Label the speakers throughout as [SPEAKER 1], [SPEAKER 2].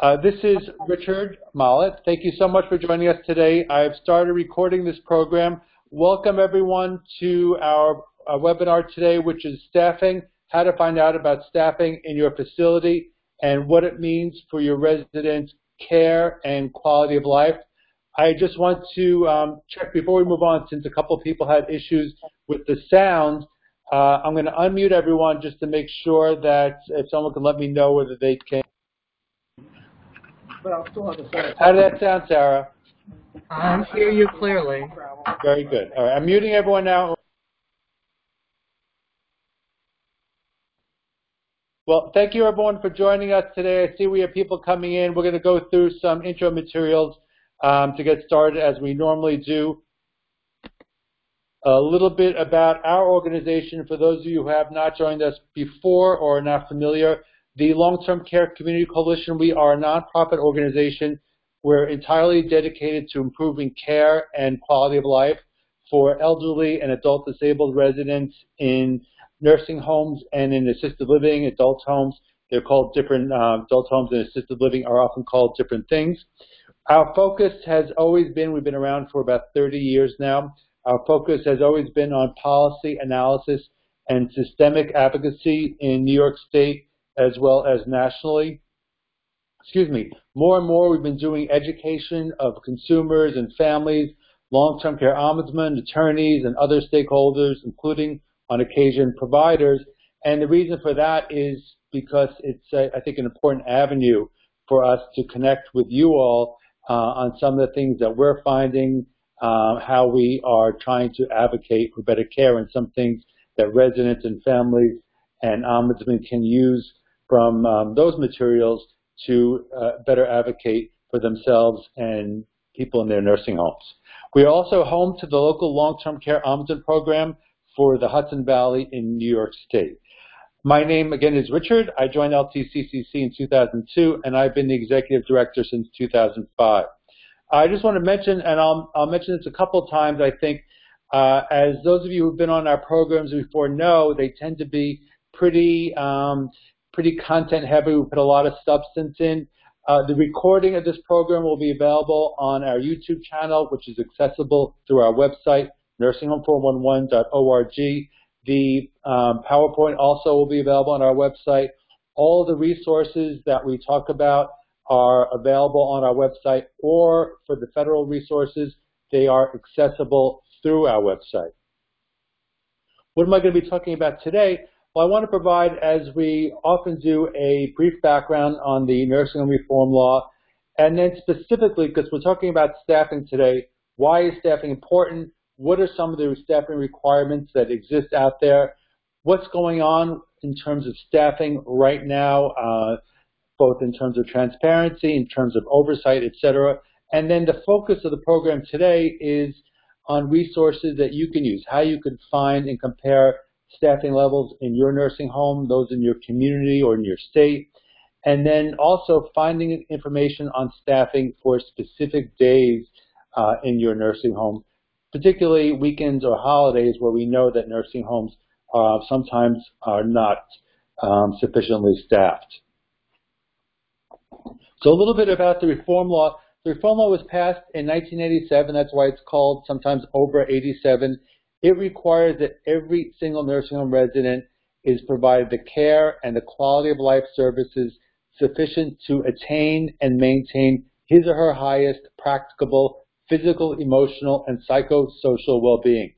[SPEAKER 1] Uh, this is Richard Mollot. Thank you so much for joining us today. I've started recording this program. Welcome everyone to our, our webinar today, which is staffing, how to find out about staffing in your facility and what it means for your residents' care and quality of life. I just want to um, check before we move on, since a couple of people had issues with the sound, uh, I'm going to unmute everyone just to make sure that if someone can let me know whether they can.
[SPEAKER 2] But I'll still have the same.
[SPEAKER 1] How did that sound, Sarah?
[SPEAKER 3] I hear you clearly.
[SPEAKER 1] Very good. All right, I'm muting everyone now. Well, thank you everyone for joining us today. I see we have people coming in. We're going to go through some intro materials um, to get started as we normally do. A little bit about our organization for those of you who have not joined us before or are not familiar. The Long-Term Care Community Coalition, we are a nonprofit organization. We're entirely dedicated to improving care and quality of life for elderly and adult disabled residents in nursing homes and in assisted living, adult homes. They're called different, uh, adult homes and assisted living are often called different things. Our focus has always been, we've been around for about 30 years now, our focus has always been on policy analysis and systemic advocacy in New York State as well as nationally. Excuse me. More and more we've been doing education of consumers and families, long-term care ombudsmen, attorneys, and other stakeholders, including on occasion providers. And the reason for that is because it's, uh, I think, an important avenue for us to connect with you all uh, on some of the things that we're finding, uh, how we are trying to advocate for better care, and some things that residents and families and ombudsmen can use from um, those materials to uh, better advocate for themselves and people in their nursing homes. We are also home to the local long-term care ombudsman program for the Hudson Valley in New York State. My name again is Richard. I joined LTCCC in 2002 and I've been the executive director since 2005. I just want to mention, and I'll, I'll mention this a couple of times, I think, uh, as those of you who've been on our programs before know, they tend to be pretty um, pretty content heavy. We put a lot of substance in. Uh, the recording of this program will be available on our YouTube channel, which is accessible through our website, nursinghome411.org. The um, PowerPoint also will be available on our website. All the resources that we talk about are available on our website, or for the federal resources, they are accessible through our website. What am I going to be talking about today? Well, I want to provide, as we often do, a brief background on the nursing home reform law, and then specifically, because we're talking about staffing today, why is staffing important? What are some of the staffing requirements that exist out there? What's going on in terms of staffing right now, uh, both in terms of transparency, in terms of oversight, et cetera. And then the focus of the program today is on resources that you can use, how you can find and compare staffing levels in your nursing home, those in your community or in your state, and then also finding information on staffing for specific days uh, in your nursing home, particularly weekends or holidays where we know that nursing homes uh, sometimes are not um, sufficiently staffed. So a little bit about the reform law. The reform law was passed in 1987. That's why it's called sometimes OBRA 87. It requires that every single nursing home resident is provided the care and the quality of life services sufficient to attain and maintain his or her highest practicable physical, emotional, and psychosocial well-being.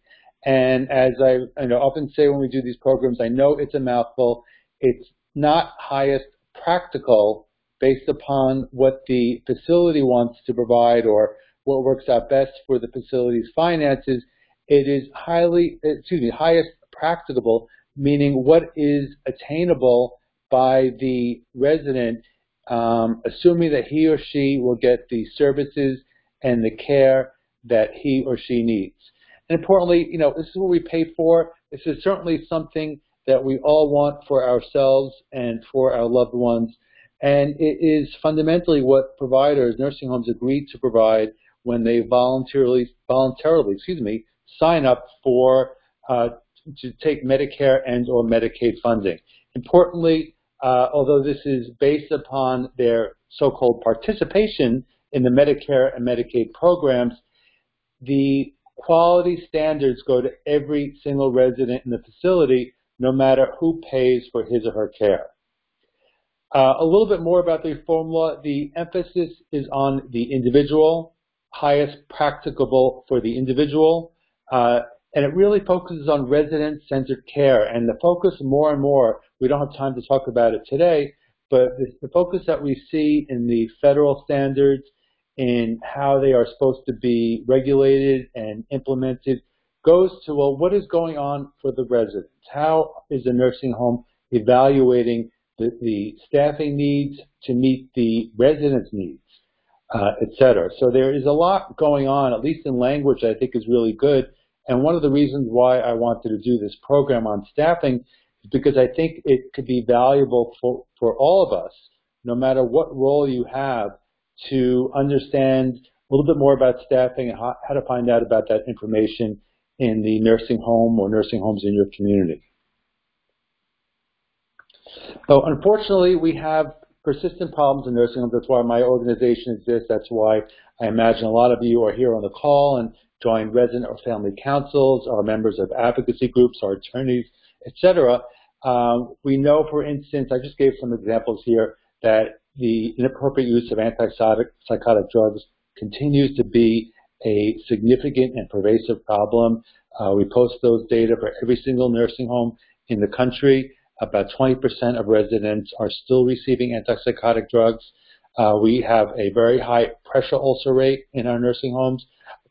[SPEAKER 1] And as I, I often say when we do these programs, I know it's a mouthful. It's not highest practical based upon what the facility wants to provide or what works out best for the facility's finances. It is highly, excuse me, highest practicable, meaning what is attainable by the resident, um, assuming that he or she will get the services and the care that he or she needs. And importantly, you know, this is what we pay for. This is certainly something that we all want for ourselves and for our loved ones. And it is fundamentally what providers, nursing homes, agree to provide when they voluntarily, voluntarily, excuse me, sign up for uh, to take Medicare and or Medicaid funding. Importantly, uh, although this is based upon their so-called participation in the Medicare and Medicaid programs, the quality standards go to every single resident in the facility, no matter who pays for his or her care. Uh, a little bit more about the reform law. The emphasis is on the individual, highest practicable for the individual, uh, and it really focuses on resident-centered care. And the focus more and more, we don't have time to talk about it today, but the, the focus that we see in the federal standards in how they are supposed to be regulated and implemented goes to, well, what is going on for the residents? How is the nursing home evaluating the, the staffing needs to meet the residents' needs, uh, et cetera? So there is a lot going on, at least in language, I think is really good. And one of the reasons why I wanted to do this program on staffing is because I think it could be valuable for, for all of us, no matter what role you have, to understand a little bit more about staffing and how, how to find out about that information in the nursing home or nursing homes in your community. So unfortunately, we have persistent problems in nursing homes. That's why my organization exists. That's why I imagine a lot of you are here on the call and join resident or family councils, are members of advocacy groups, are attorneys, etc. Um, we know, for instance, I just gave some examples here, that the inappropriate use of antipsychotic drugs continues to be a significant and pervasive problem. Uh, we post those data for every single nursing home in the country. About 20% of residents are still receiving antipsychotic drugs. Uh, we have a very high pressure ulcer rate in our nursing homes.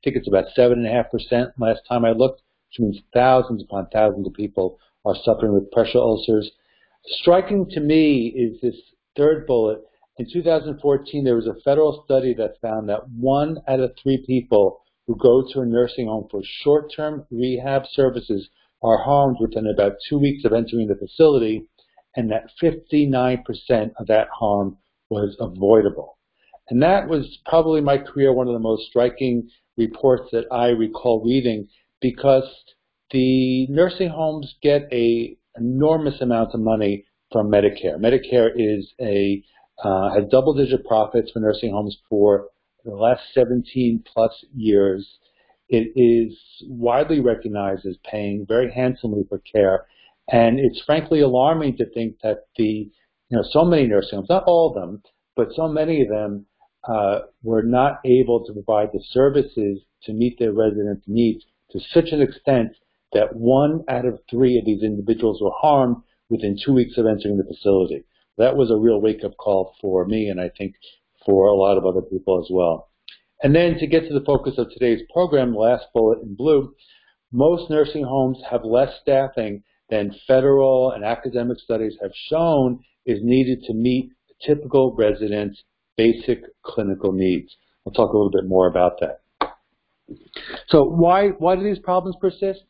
[SPEAKER 1] I think it's about 7.5% last time I looked, which means thousands upon thousands of people are suffering with pressure ulcers. Striking to me is this third bullet in 2014, there was a federal study that found that one out of three people who go to a nursing home for short-term rehab services are harmed within about two weeks of entering the facility, and that 59% of that harm was avoidable. And that was probably my career one of the most striking reports that I recall reading because the nursing homes get a enormous amount of money from Medicare. Medicare is a uh, has double-digit profits for nursing homes for the last 17 plus years. It is widely recognized as paying very handsomely for care, and it's frankly alarming to think that the, you know, so many nursing homes, not all of them, but so many of them uh, were not able to provide the services to meet their residents' needs to such an extent that one out of three of these individuals were harmed within two weeks of entering the facility that was a real wake-up call for me and I think for a lot of other people as well. And then to get to the focus of today's program, last bullet in blue, most nursing homes have less staffing than federal and academic studies have shown is needed to meet typical residents' basic clinical needs. I'll talk a little bit more about that. So why, why do these problems persist?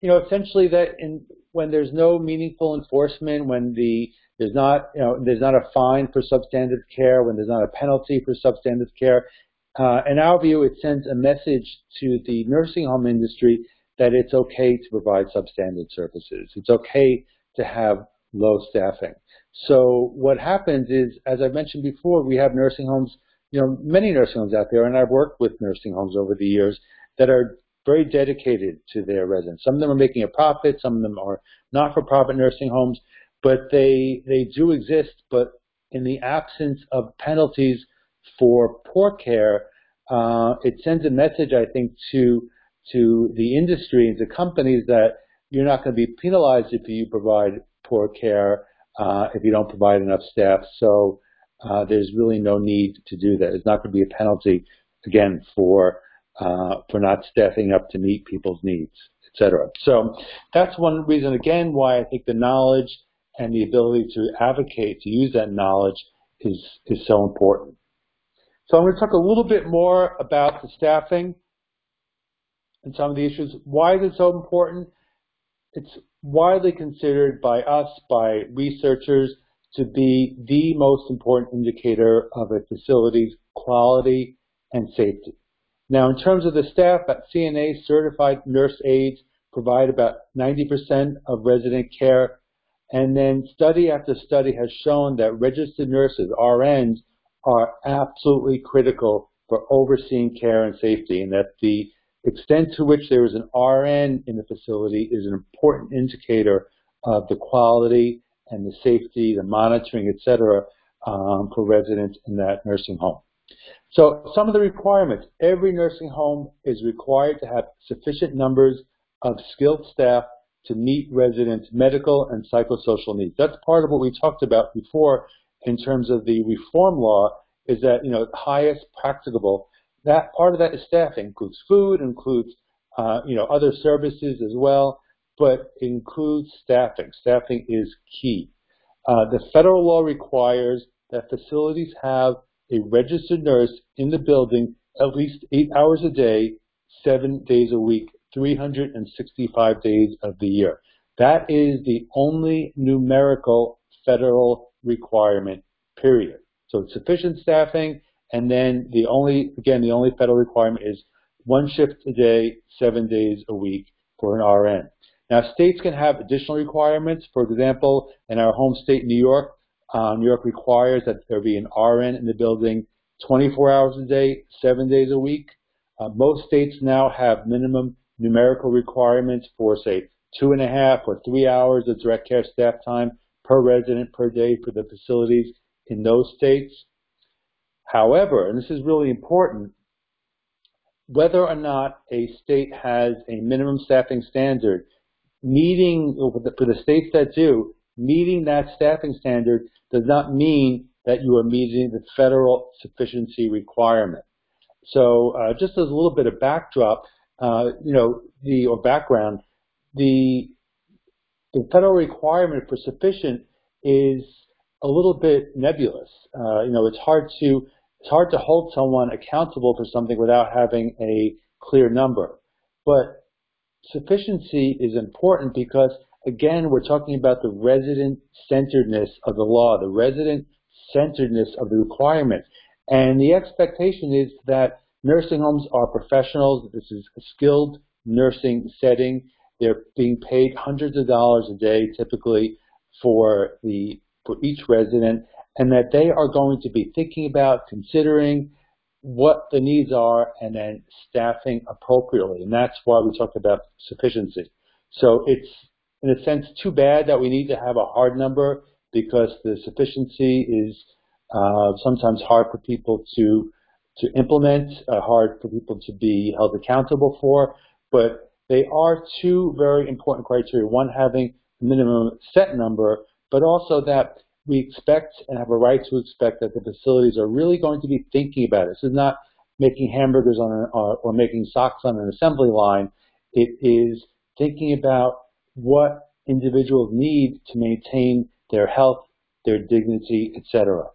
[SPEAKER 1] You know, essentially that in, when there's no meaningful enforcement, when the there's not, you know, there's not a fine for substandard care when there's not a penalty for substandard care. Uh, in our view, it sends a message to the nursing home industry that it's okay to provide substandard services. It's okay to have low staffing. So what happens is, as I mentioned before, we have nursing homes, you know, many nursing homes out there, and I've worked with nursing homes over the years that are very dedicated to their residents. Some of them are making a profit, some of them are not-for-profit nursing homes, but they they do exist. But in the absence of penalties for poor care, uh, it sends a message, I think, to to the industry and to companies that you're not going to be penalized if you provide poor care, uh, if you don't provide enough staff. So uh, there's really no need to do that. It's not going to be a penalty, again, for uh, for not staffing up to meet people's needs, etc. So that's one reason, again, why I think the knowledge and the ability to advocate, to use that knowledge is, is so important. So I'm going to talk a little bit more about the staffing and some of the issues. Why is it so important? It's widely considered by us, by researchers, to be the most important indicator of a facility's quality and safety. Now, in terms of the staff, at CNA certified nurse aides provide about 90% of resident care and then study after study has shown that registered nurses, RNs, are absolutely critical for overseeing care and safety, and that the extent to which there is an RN in the facility is an important indicator of the quality and the safety, the monitoring, et cetera, um, for residents in that nursing home. So some of the requirements. Every nursing home is required to have sufficient numbers of skilled staff to meet residents' medical and psychosocial needs. That's part of what we talked about before in terms of the reform law is that, you know, highest practicable. That part of that is staffing, includes food, includes, uh, you know, other services as well, but includes staffing. Staffing is key. Uh, the federal law requires that facilities have a registered nurse in the building at least eight hours a day, seven days a week, 365 days of the year. That is the only numerical federal requirement, period. So sufficient staffing, and then the only, again, the only federal requirement is one shift a day, seven days a week for an RN. Now, states can have additional requirements. For example, in our home state, New York, uh, New York requires that there be an RN in the building 24 hours a day, seven days a week. Uh, most states now have minimum numerical requirements for, say, two and a half or three hours of direct care staff time per resident per day for the facilities in those states. However, and this is really important, whether or not a state has a minimum staffing standard, meeting for the, for the states that do, meeting that staffing standard does not mean that you are meeting the federal sufficiency requirement. So uh, just as a little bit of backdrop, uh, you know, the or background, the the federal requirement for sufficient is a little bit nebulous. Uh, you know, it's hard to it's hard to hold someone accountable for something without having a clear number. But sufficiency is important because again, we're talking about the resident centeredness of the law, the resident centeredness of the requirements. And the expectation is that nursing homes are professionals. This is a skilled nursing setting. They're being paid hundreds of dollars a day typically for the for each resident and that they are going to be thinking about considering what the needs are and then staffing appropriately. And that's why we talked about sufficiency. So it's in a sense too bad that we need to have a hard number because the sufficiency is uh, sometimes hard for people to to implement, uh, hard for people to be held accountable for, but they are two very important criteria. One having a minimum set number, but also that we expect and have a right to expect that the facilities are really going to be thinking about it. This is not making hamburgers on an, or, or making socks on an assembly line. It is thinking about what individuals need to maintain their health, their dignity, etc.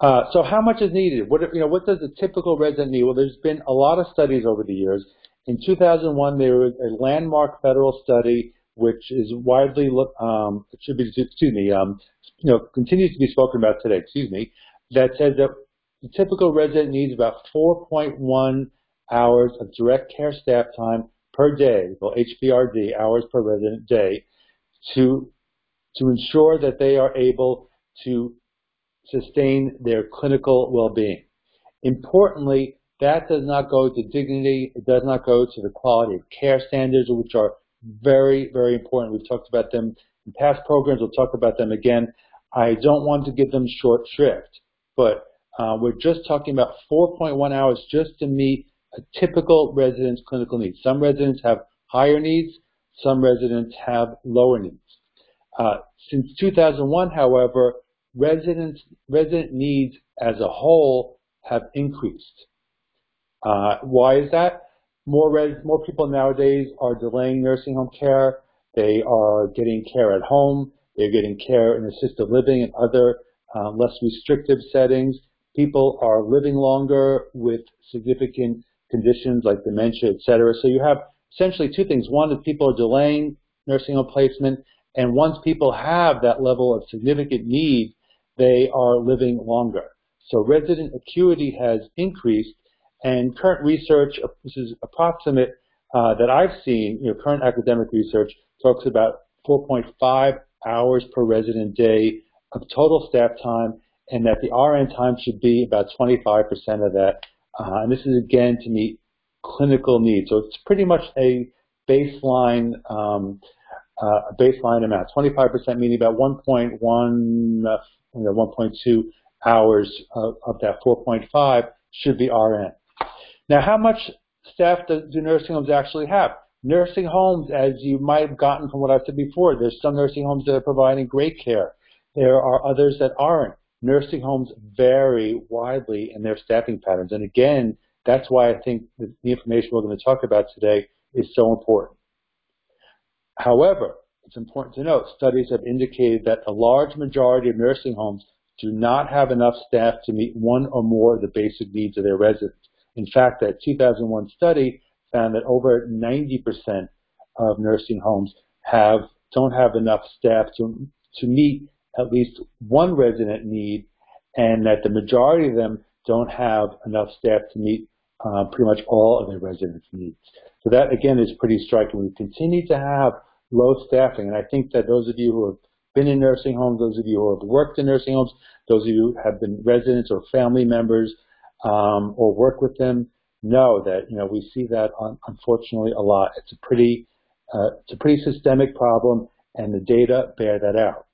[SPEAKER 1] Uh, so how much is needed? What, you know, what does a typical resident need? Well, there's been a lot of studies over the years. In 2001, there was a landmark federal study which is widely um, attributed to, excuse me, um, you know, continues to be spoken about today, excuse me, that says that the typical resident needs about 4.1 hours of direct care staff time per day, well, HPRD, hours per resident day, to, to ensure that they are able to sustain their clinical well-being. Importantly, that does not go to dignity. It does not go to the quality of care standards, which are very, very important. We've talked about them in past programs. We'll talk about them again. I don't want to give them short shrift, but uh, we're just talking about 4.1 hours just to meet a typical resident's clinical needs. Some residents have higher needs. Some residents have lower needs. Uh, since 2001, however, residents, resident needs as a whole have increased. Uh, why is that? More, res, more people nowadays are delaying nursing home care. They are getting care at home. They're getting care in assisted living and other uh, less restrictive settings. People are living longer with significant conditions like dementia, et cetera. So you have essentially two things. One is people are delaying nursing home placement, and once people have that level of significant need, they are living longer. So resident acuity has increased, and current research, this is approximate, uh, that I've seen, you know, current academic research talks about 4.5 hours per resident day of total staff time, and that the RN time should be about 25% of that. Uh, and this is again to meet clinical needs. So it's pretty much a baseline um, uh, baseline amount. 25% meaning about 1.1, uh, you know, 1.2 hours of, of that 4.5 should be RN. Now, how much staff do, do nursing homes actually have? Nursing homes, as you might have gotten from what I said before, there's some nursing homes that are providing great care. There are others that aren't. Nursing homes vary widely in their staffing patterns. And again, that's why I think the information we're going to talk about today is so important. However, it's important to note studies have indicated that a large majority of nursing homes do not have enough staff to meet one or more of the basic needs of their residents. In fact, that 2001 study found that over 90% of nursing homes have don't have enough staff to to meet at least one resident need, and that the majority of them don't have enough staff to meet uh, pretty much all of their residents' needs. So that again is pretty striking. We continue to have low staffing, and I think that those of you who have been in nursing homes, those of you who have worked in nursing homes, those of you who have been residents or family members um, or work with them know that you know we see that on, unfortunately a lot. It's a pretty uh, it's a pretty systemic problem, and the data bear that out.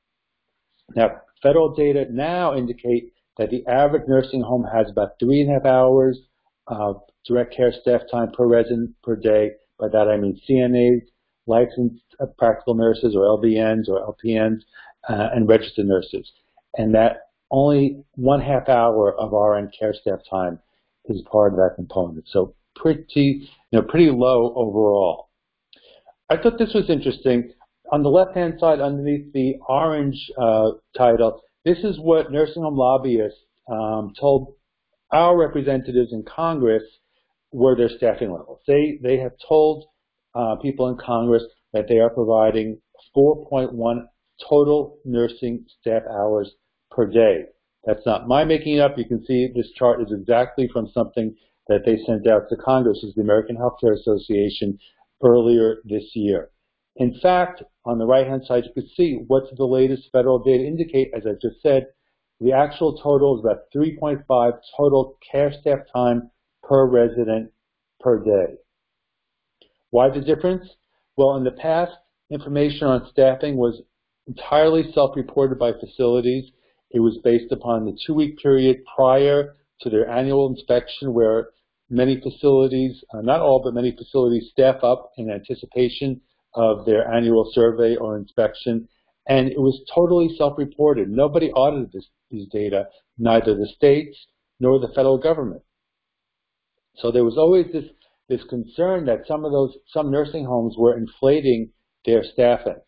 [SPEAKER 1] Now, federal data now indicate that the average nursing home has about three and a half hours of direct care staff time per resident per day. By that I mean CNAs, licensed uh, practical nurses or LVNs or LPNs, uh, and registered nurses. And that only one half hour of RN care staff time is part of that component. So pretty, you know, pretty low overall. I thought this was interesting. On the left-hand side, underneath the orange uh, title, this is what nursing home lobbyists um, told our representatives in Congress were their staffing levels. They they have told uh, people in Congress that they are providing 4.1 total nursing staff hours per day. That's not my making it up. You can see this chart is exactly from something that they sent out to Congress as the American Healthcare Association earlier this year. In fact, on the right-hand side, you can see what the latest federal data indicate, as I just said, the actual total is about 3.5 total care staff time per resident per day. Why the difference? Well, in the past, information on staffing was entirely self-reported by facilities. It was based upon the two-week period prior to their annual inspection where many facilities, uh, not all, but many facilities staff up in anticipation of their annual survey or inspection. And it was totally self-reported. Nobody audited this, these data, neither the states nor the federal government. So there was always this, this concern that some of those, some nursing homes were inflating their staffing.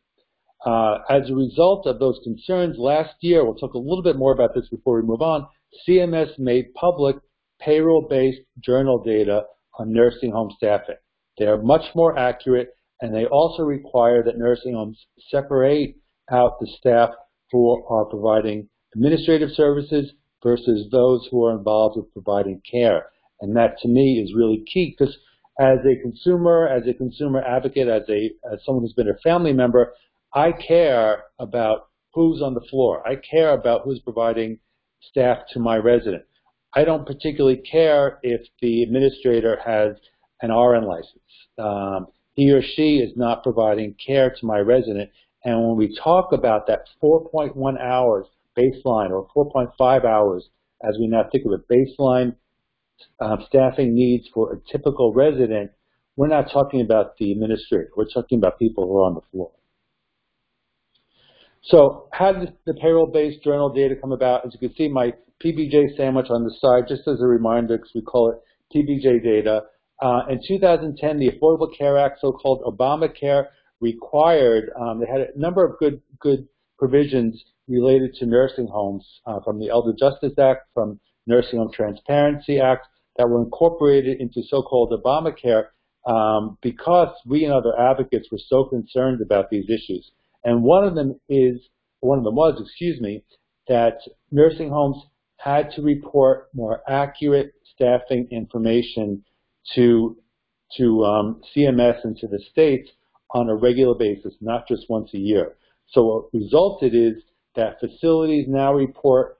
[SPEAKER 1] Uh, as a result of those concerns, last year, we'll talk a little bit more about this before we move on, CMS made public payroll-based journal data on nursing home staffing. They are much more accurate, and they also require that nursing homes separate out the staff who are providing administrative services versus those who are involved with providing care. And that to me is really key because as a consumer, as a consumer advocate, as a as someone who's been a family member, I care about who's on the floor. I care about who's providing staff to my resident. I don't particularly care if the administrator has an RN license. Um, he or she is not providing care to my resident. And when we talk about that 4.1 hours baseline or 4.5 hours, as we now think of it, baseline um, staffing needs for a typical resident, we're not talking about the administrator. We're talking about people who are on the floor. So how did the payroll-based journal data come about? As you can see, my PBJ sandwich on the side, just as a reminder, because we call it PBJ data. Uh, in 2010, the Affordable Care Act, so-called Obamacare, required, um, they had a number of good, good provisions related to nursing homes uh, from the Elder Justice Act, from Nursing Home Transparency Act that were incorporated into so-called Obamacare um, because we and other advocates were so concerned about these issues. And one of them is, one of them was, excuse me, that nursing homes had to report more accurate staffing information to to um, CMS and to the states on a regular basis, not just once a year. So what resulted is that facilities now report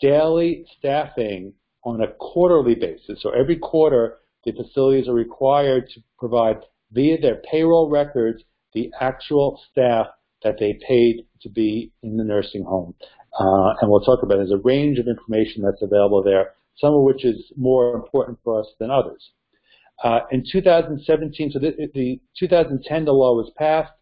[SPEAKER 1] daily staffing on a quarterly basis. So every quarter, the facilities are required to provide via their payroll records the actual staff that they paid to be in the nursing home. Uh, and we'll talk about it. There's a range of information that's available there, some of which is more important for us than others. Uh, in 2017, so the, the 2010 the law was passed.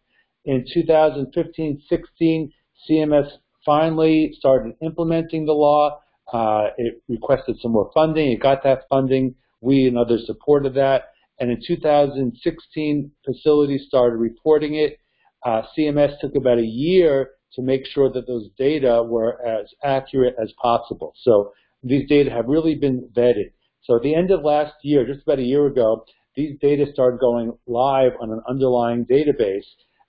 [SPEAKER 1] In 2015-16, CMS finally started implementing the law. Uh, it requested some more funding. It got that funding. We and others supported that. And in 2016, facilities started reporting it. Uh, CMS took about a year to make sure that those data were as accurate as possible. So these data have really been vetted. So at the end of last year, just about a year ago, these data started going live on an underlying database.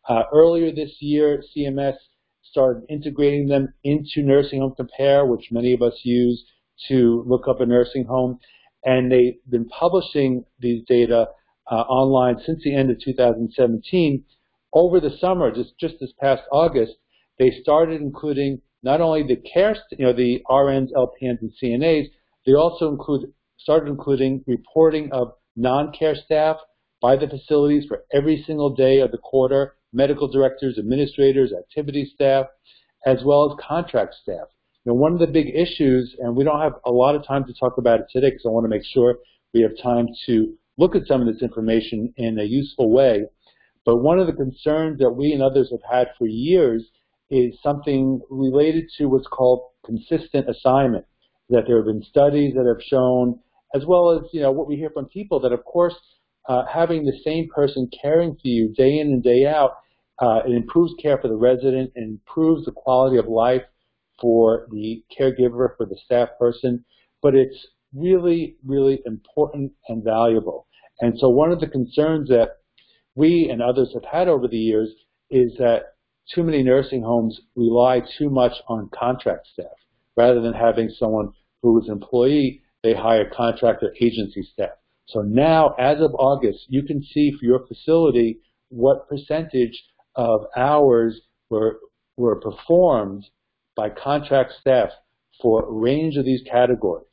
[SPEAKER 1] Uh, earlier this year, CMS started integrating them into Nursing Home Compare, which many of us use to look up a nursing home. And they've been publishing these data uh, online since the end of 2017. Over the summer, just, just this past August, they started including not only the care, you know, the RNs, LPNs, and CNAs, they also include started including reporting of non-care staff by the facilities for every single day of the quarter, medical directors, administrators, activity staff, as well as contract staff. Know, one of the big issues, and we don't have a lot of time to talk about it today because I want to make sure we have time to look at some of this information in a useful way. But one of the concerns that we and others have had for years is something related to what's called consistent assignment. That there have been studies that have shown as well as you know what we hear from people that of course uh, having the same person caring for you day in and day out uh, it improves care for the resident and improves the quality of life for the caregiver for the staff person but it's really really important and valuable and so one of the concerns that we and others have had over the years is that too many nursing homes rely too much on contract staff rather than having someone who is an employee they hire contractor agency staff. So now, as of August, you can see for your facility what percentage of hours were, were performed by contract staff for a range of these categories.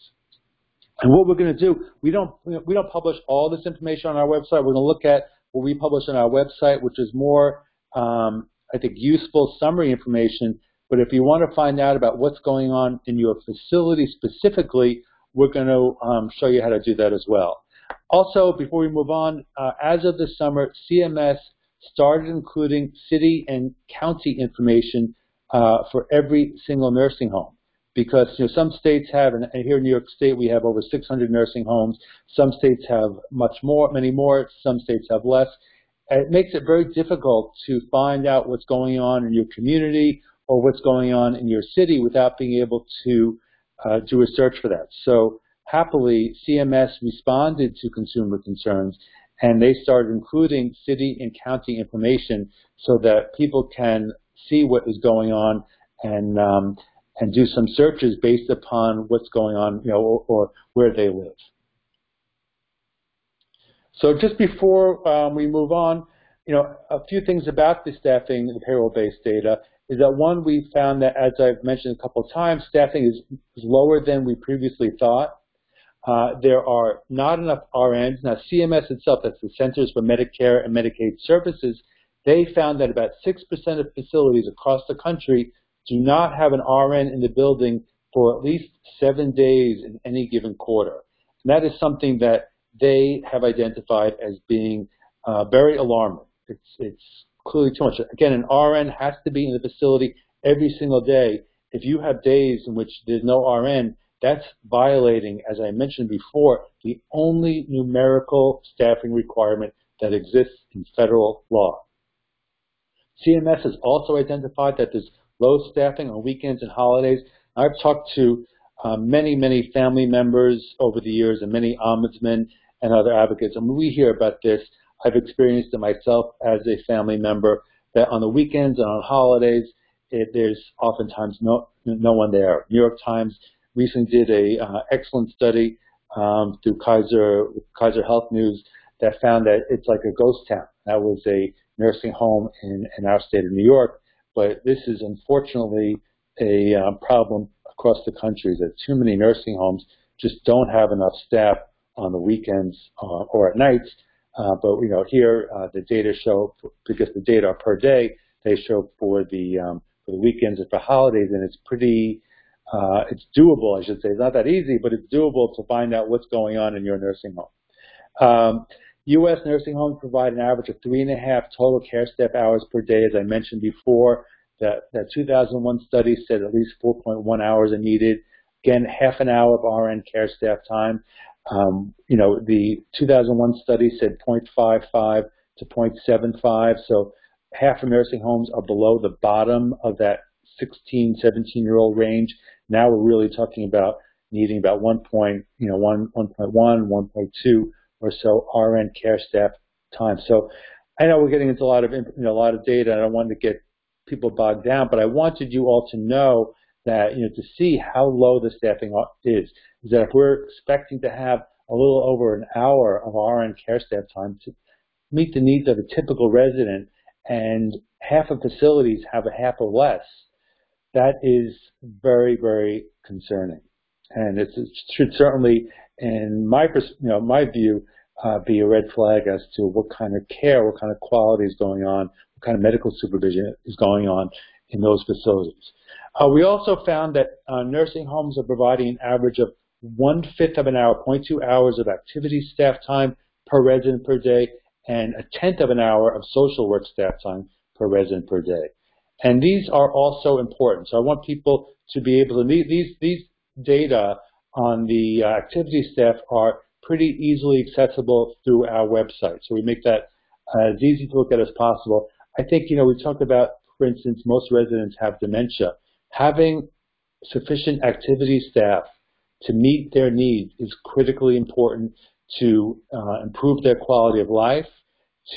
[SPEAKER 1] And what we're going to do, we don't, we don't publish all this information on our website. We're going to look at what we publish on our website, which is more, um, I think, useful summary information. But if you want to find out about what's going on in your facility specifically, we're going to um, show you how to do that as well. Also, before we move on, uh, as of this summer, CMS started including city and county information uh, for every single nursing home. Because you know, some states have, and here in New York State we have over 600 nursing homes. Some states have much more, many more. Some states have less. it makes it very difficult to find out what's going on in your community or what's going on in your city without being able to uh, do a search for that. So happily, CMS responded to consumer concerns and they started including city and county information so that people can see what is going on and um, and do some searches based upon what's going on, you know, or, or where they live. So just before um, we move on, you know, a few things about the staffing, the payroll-based data is that one, we found that, as I've mentioned a couple of times, staffing is, is lower than we previously thought. Uh, there are not enough RNs. Now, CMS itself, that's the Centers for Medicare and Medicaid Services, they found that about 6% of facilities across the country do not have an RN in the building for at least seven days in any given quarter. And that is something that they have identified as being uh, very alarming. It's, it's clearly too much. Again, an RN has to be in the facility every single day. If you have days in which there's no RN, that's violating, as I mentioned before, the only numerical staffing requirement that exists in federal law. CMS has also identified that there's low staffing on weekends and holidays. I've talked to uh, many, many family members over the years and many ombudsmen and other advocates, and we hear about this I've experienced it myself as a family member that on the weekends and on holidays, it, there's oftentimes no no one there. New York Times recently did a uh, excellent study um, through Kaiser Kaiser Health News that found that it's like a ghost town. That was a nursing home in, in our state of New York, but this is unfortunately a uh, problem across the country that too many nursing homes just don't have enough staff on the weekends uh, or at nights. Uh, but you know, here uh, the data show because the data are per day, they show for the um, for the weekends and for holidays, and it's pretty. Uh, it's doable, I should say. It's not that easy, but it's doable to find out what's going on in your nursing home. Um, U.S. nursing homes provide an average of three and a half total care staff hours per day, as I mentioned before. That, that 2001 study said at least 4.1 hours are needed. Again, half an hour of RN care staff time. Um, you know, the 2001 study said 0.55 to 0.75, so half of nursing homes are below the bottom of that 16, 17 year old range. Now we're really talking about needing about 1. Point, you know, 1, 1.1, 1.2 or so RN care staff time. So I know we're getting into a lot of you know, a lot of data, and I don't want to get people bogged down, but I wanted you all to know that you know to see how low the staffing is. Is that if we're expecting to have a little over an hour of RN care staff time to meet the needs of a typical resident, and half of facilities have a half or less, that is very very concerning, and it should certainly, in my you know my view, uh, be a red flag as to what kind of care, what kind of quality is going on, what kind of medical supervision is going on in those facilities. Uh, we also found that uh, nursing homes are providing an average of one-fifth of an hour, 0.2 hours of activity staff time per resident per day, and a tenth of an hour of social work staff time per resident per day. And these are also important. So I want people to be able to meet these, these data on the uh, activity staff are pretty easily accessible through our website. So we make that as easy to look at as possible. I think, you know, we talked about, for instance, most residents have dementia. Having sufficient activity staff to meet their needs is critically important to uh, improve their quality of life,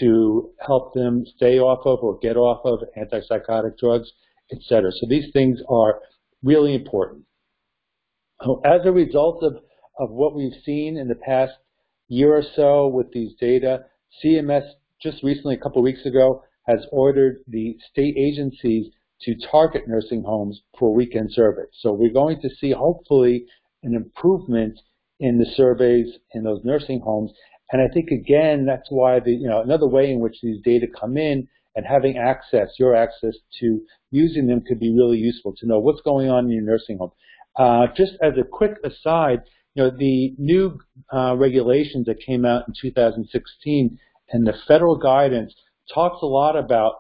[SPEAKER 1] to help them stay off of or get off of antipsychotic drugs, etc. So these things are really important. As a result of of what we've seen in the past year or so with these data, CMS just recently, a couple of weeks ago, has ordered the state agencies to target nursing homes for weekend surveys. So we're going to see hopefully an improvement in the surveys in those nursing homes. And I think again, that's why the, you know, another way in which these data come in and having access, your access to using them could be really useful to know what's going on in your nursing home. Uh, just as a quick aside, you know, the new uh, regulations that came out in 2016 and the federal guidance talks a lot about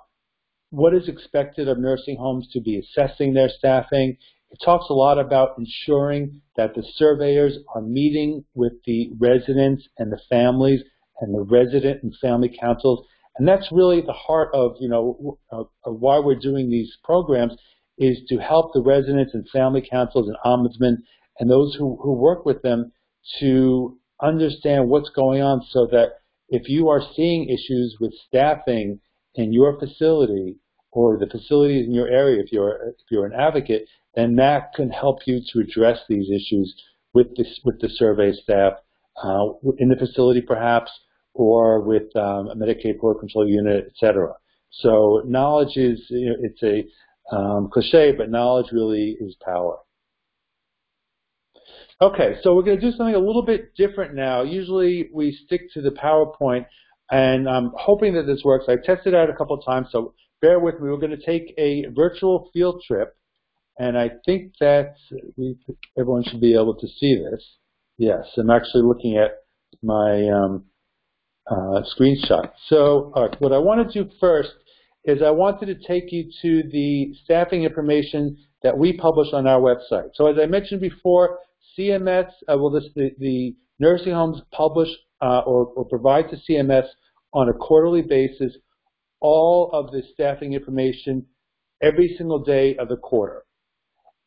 [SPEAKER 1] what is expected of nursing homes to be assessing their staffing. It talks a lot about ensuring that the surveyors are meeting with the residents and the families and the resident and family councils. And that's really the heart of, you know, of, of why we're doing these programs is to help the residents and family councils and ombudsmen and those who, who work with them to understand what's going on so that if you are seeing issues with staffing in your facility or the facilities in your area, if you're, if you're an advocate, then that can help you to address these issues with, this, with the survey staff uh, in the facility perhaps or with um, a Medicaid Poor Control Unit, et cetera. So knowledge is, you know, it's a um, cliche, but knowledge really is power. Okay, so we're going to do something a little bit different now. Usually we stick to the PowerPoint, and I'm hoping that this works. I've tested it out a couple of times, so bear with me. We're going to take a virtual field trip, and I think that we, everyone should be able to see this. Yes, I'm actually looking at my um, uh, screenshot. So what I want to do first is I wanted to take you to the staffing information that we publish on our website. So as I mentioned before, CMS, uh, well, this, the, the nursing homes publish uh, or, or provide to CMS on a quarterly basis all of the staffing information every single day of the quarter.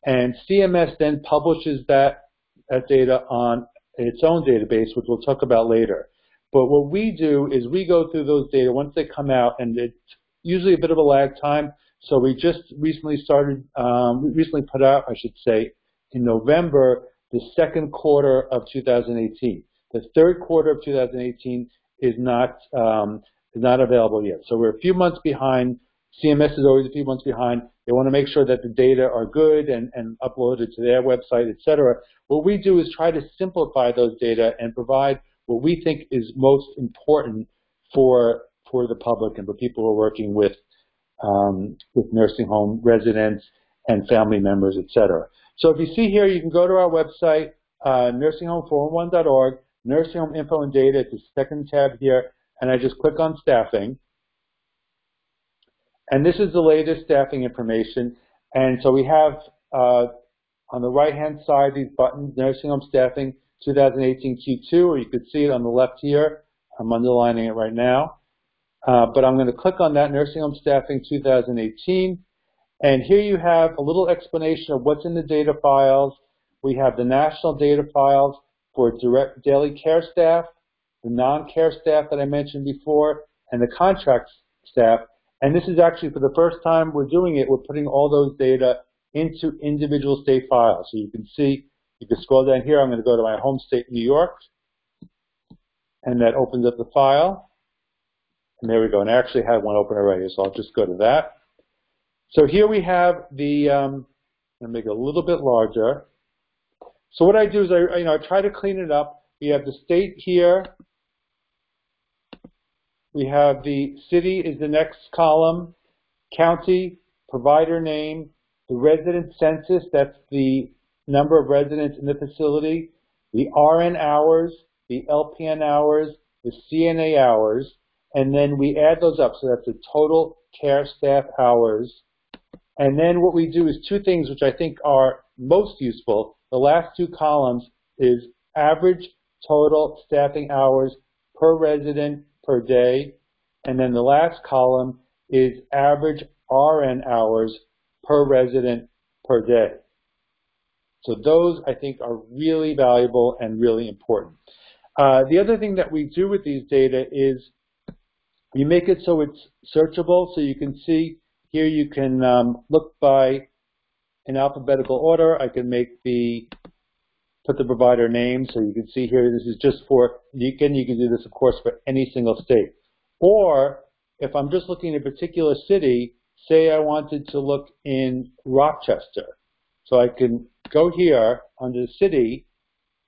[SPEAKER 1] And CMS then publishes that, that data on its own database, which we'll talk about later. But what we do is we go through those data once they come out, and it's usually a bit of a lag time. So we just recently started, um, recently put out, I should say, in November, the second quarter of 2018. The third quarter of 2018 is not um, is not available yet. So we're a few months behind CMS is always a few months behind. They want to make sure that the data are good and, and uploaded to their website, et cetera. What we do is try to simplify those data and provide what we think is most important for for the public and for people who are working with um, with nursing home residents and family members, et cetera. So if you see here, you can go to our website, uh, nursinghome411.org, nursing home info and data. It's the second tab here, and I just click on staffing. And this is the latest staffing information. And so we have uh, on the right-hand side these buttons, nursing home staffing 2018 Q2, or you could see it on the left here. I'm underlining it right now. Uh, but I'm going to click on that nursing home staffing 2018. And here you have a little explanation of what's in the data files. We have the national data files for direct daily care staff, the non-care staff that I mentioned before, and the contract staff. And this is actually for the first time we're doing it, we're putting all those data into individual state files. So you can see, you can scroll down here. I'm going to go to my home state, New York, and that opens up the file. And there we go. And I actually had one open already, so I'll just go to that. So here we have the, um, I'm going to make it a little bit larger. So what I do is I, you know, I try to clean it up. We have the state here. We have the city is the next column, county, provider name, the resident census, that's the number of residents in the facility, the RN hours, the LPN hours, the CNA hours, and then we add those up. So that's the total care staff hours. And then what we do is two things which I think are most useful. The last two columns is average total staffing hours per resident per day. And then the last column is average RN hours per resident per day. So those, I think, are really valuable and really important. Uh, the other thing that we do with these data is we make it so it's searchable, so you can see here you can um, look by in alphabetical order. I can make the put the provider name, so you can see here this is just for, you can, you can do this, of course, for any single state. Or if I'm just looking at a particular city, say I wanted to look in Rochester. So I can go here under the city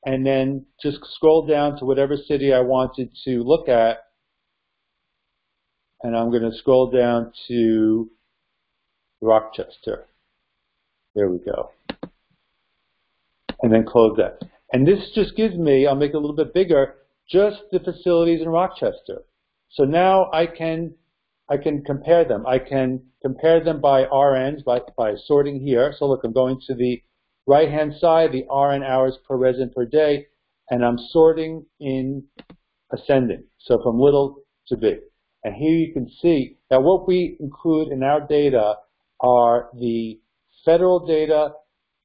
[SPEAKER 1] and then just scroll down to whatever city I wanted to look at. And I'm going to scroll down to Rochester. There we go. And then close that. And this just gives me, I'll make it a little bit bigger, just the facilities in Rochester. So now I can I can compare them. I can compare them by RNs by, by sorting here. So look, I'm going to the right-hand side, the RN hours per resident per day, and I'm sorting in ascending, so from little to big. And here you can see that what we include in our data are the federal data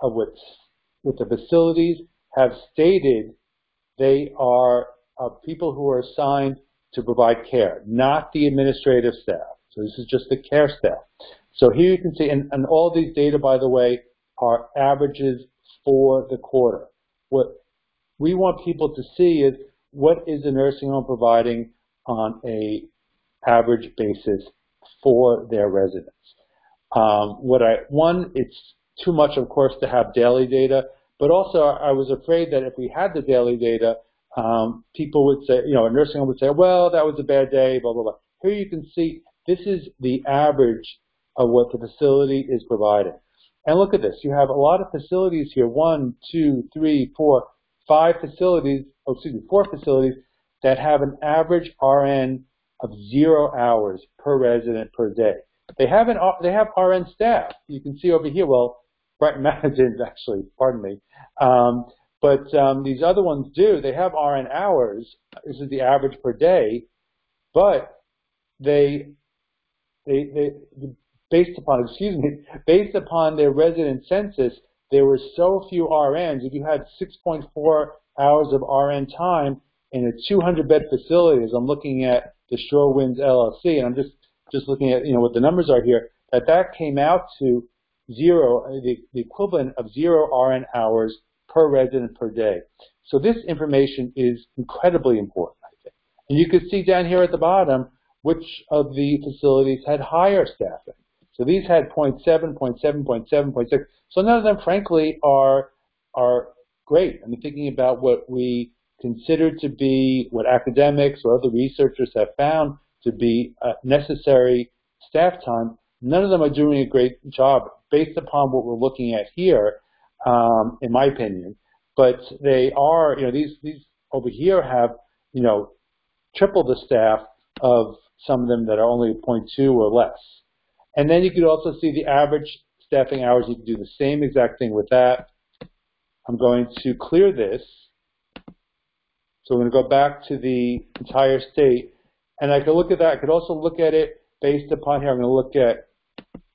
[SPEAKER 1] of what, what the facilities have stated they are uh, people who are assigned to provide care, not the administrative staff. So this is just the care staff. So here you can see, and, and all these data, by the way, are averages for the quarter. What we want people to see is what is the nursing home providing on a average basis for their residents. Um, what I one, it's too much, of course, to have daily data, but also I was afraid that if we had the daily data, um, people would say, you know, a nursing home would say, well, that was a bad day, blah blah blah. Here you can see this is the average of what the facility is providing. And look at this. You have a lot of facilities here, one, two, three, four, five facilities, oh, excuse me, four facilities that have an average RN of zero hours per resident per day. They have an they have RN staff. You can see over here. Well, Brighton Management actually, pardon me. Um, but um, these other ones do. They have RN hours. This is the average per day, but they they, they based upon excuse me based upon their resident census, there were so few RNs. If you had 6.4 hours of RN time in a 200 bed facility, as I'm looking at the Shore Winds LLC, and I'm just just looking at you know what the numbers are here, that that came out to zero, uh, the, the equivalent of zero RN hours per resident per day. So this information is incredibly important, I think. And you can see down here at the bottom which of the facilities had higher staffing. So these had 0.7, 0.7, 0.7, 0.6. So none of them, frankly, are are great. I mean, thinking about what we consider to be what academics or other researchers have found to be uh, necessary staff time, none of them are doing a great job based upon what we're looking at here, um, in my opinion. But they are, you know, these these over here have, you know, triple the staff of some of them that are only 0.2 or less. And then you could also see the average staffing hours. You can do the same exact thing with that. I'm going to clear this. So I'm going to go back to the entire state. And I could look at that. I could also look at it based upon here. I'm going to look at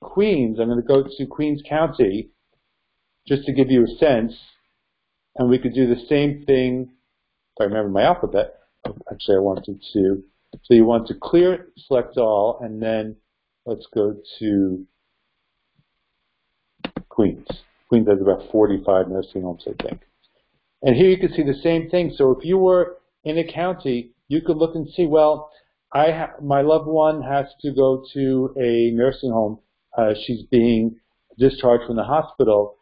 [SPEAKER 1] Queens. I'm going to go to Queens County just to give you a sense. And we could do the same thing, if I remember my alphabet. Actually, I wanted to. So you want to clear, select all, and then let's go to Queens. Queens has about 45 nursing homes, I think. And here you can see the same thing. So if you were in a county, you could look and see, well, I my loved one has to go to a nursing home. Uh, she's being discharged from the hospital.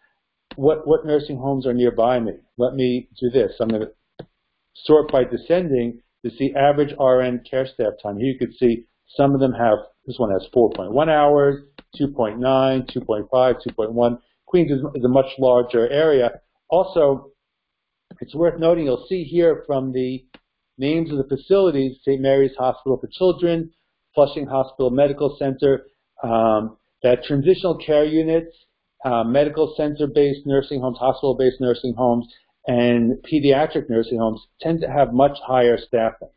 [SPEAKER 1] What what nursing homes are nearby me? Let me do this. I'm going to sort by descending to see average RN care staff time. Here you can see some of them have. This one has 4.1 hours, 2.9, 2.5, 2.1. Queens is, is a much larger area. Also, it's worth noting. You'll see here from the names of the facilities, St. Mary's Hospital for Children, Flushing Hospital Medical Center, um, that transitional care units, uh, medical center-based nursing homes, hospital-based nursing homes, and pediatric nursing homes tend to have much higher staffing.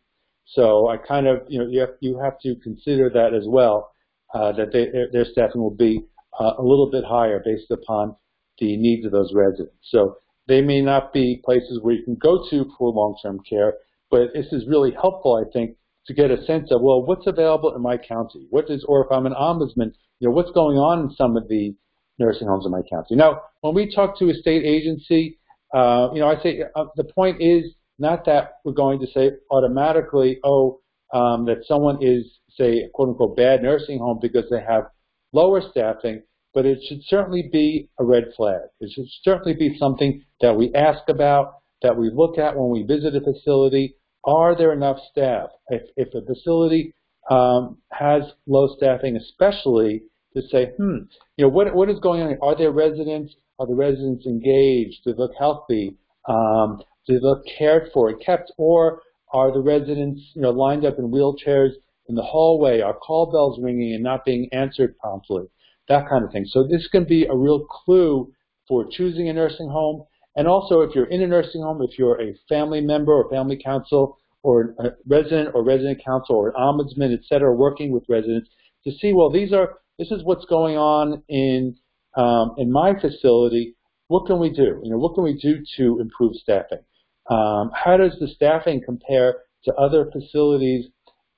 [SPEAKER 1] So I kind of, you know, you have, you have to consider that as well, uh, that they, their staffing will be uh, a little bit higher based upon the needs of those residents. So they may not be places where you can go to for long-term care, but this is really helpful, I think, to get a sense of, well, what's available in my county? What is, or if I'm an ombudsman, you know, what's going on in some of the nursing homes in my county? Now, when we talk to a state agency, uh, you know, I say uh, the point is not that we're going to say automatically, oh, um, that someone is, say, quote unquote, bad nursing home because they have lower staffing, but it should certainly be a red flag. It should certainly be something that we ask about, that we look at when we visit a facility, are there enough staff? If, if a facility um, has low staffing, especially to say, hmm, you know, what, what is going on? Are there residents? Are the residents engaged? Do they look healthy? Um, do they look cared for and kept? Or are the residents, you know, lined up in wheelchairs in the hallway? Are call bells ringing and not being answered promptly? That kind of thing. So this can be a real clue for choosing a nursing home and also, if you're in a nursing home, if you're a family member or family council or a resident or resident council or an ombudsman, et cetera, working with residents to see, well, these are this is what's going on in um, in my facility. What can we do? You know, what can we do to improve staffing? Um, how does the staffing compare to other facilities